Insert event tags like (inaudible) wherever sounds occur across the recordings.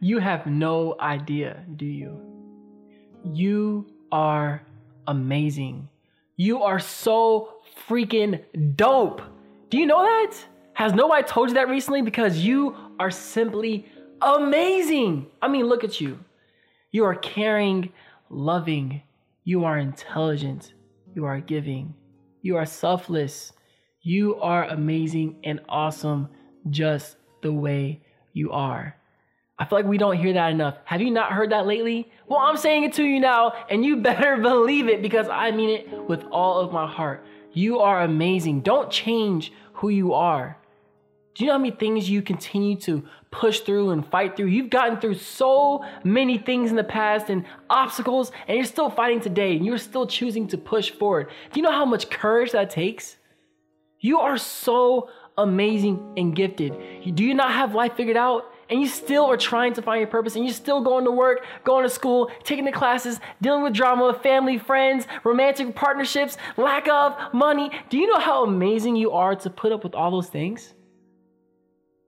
You have no idea, do you? You are amazing. You are so freaking dope. Do you know that? Has nobody told you that recently? Because you are simply amazing. I mean, look at you. You are caring, loving. You are intelligent. You are giving. You are selfless. You are amazing and awesome just the way you are. I feel like we don't hear that enough. Have you not heard that lately? Well, I'm saying it to you now, and you (laughs) better believe it because I mean it with all of my heart. You are amazing. Don't change who you are. Do you know how many things you continue to push through and fight through? You've gotten through so many things in the past and obstacles, and you're still fighting today, and you're still choosing to push forward. Do you know how much courage that takes? You are so amazing and gifted. Do you not have life figured out? And you still are trying to find your purpose and you're still going to work, going to school, taking the classes, dealing with drama, family, friends, romantic partnerships, lack of money. Do you know how amazing you are to put up with all those things?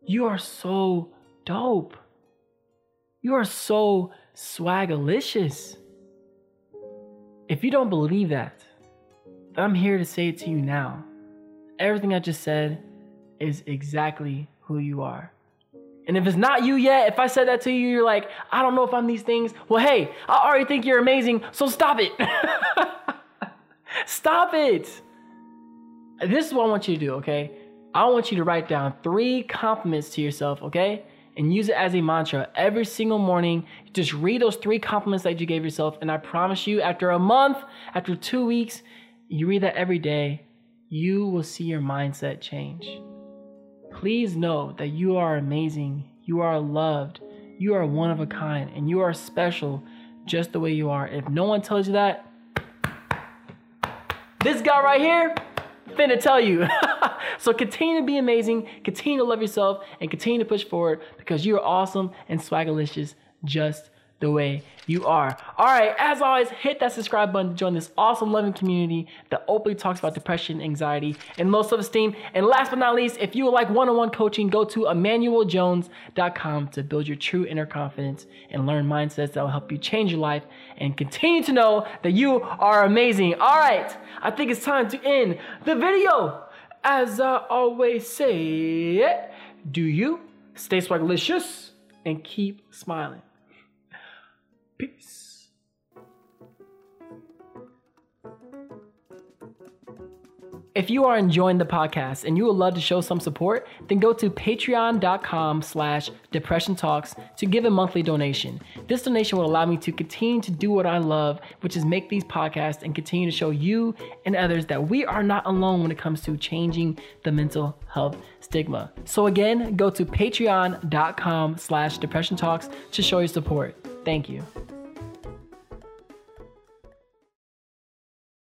You are so dope. You are so swagalicious. If you don't believe that, I'm here to say it to you now. Everything I just said is exactly who you are. And if it's not you yet, if I said that to you, you're like, I don't know if I'm these things. Well, hey, I already think you're amazing, so stop it. (laughs) stop it. This is what I want you to do, okay? I want you to write down three compliments to yourself, okay? And use it as a mantra every single morning. Just read those three compliments that you gave yourself. And I promise you, after a month, after two weeks, you read that every day, you will see your mindset change. Please know that you are amazing, you are loved, you are one of a kind, and you are special just the way you are. If no one tells you that, this guy right here, finna tell you. (laughs) so continue to be amazing, continue to love yourself, and continue to push forward because you are awesome and swagalicious just the way you are. All right, as always, hit that subscribe button to join this awesome, loving community that openly talks about depression, anxiety, and low self esteem. And last but not least, if you would like one on one coaching, go to emmanueljones.com to build your true inner confidence and learn mindsets that will help you change your life and continue to know that you are amazing. All right, I think it's time to end the video. As I always say, do you stay swagalicious and keep smiling. Peace. If you are enjoying the podcast and you would love to show some support, then go to patreon.com slash depression talks to give a monthly donation. This donation will allow me to continue to do what I love, which is make these podcasts and continue to show you and others that we are not alone when it comes to changing the mental health stigma. So again, go to patreon.com slash depression talks to show your support. Thank you.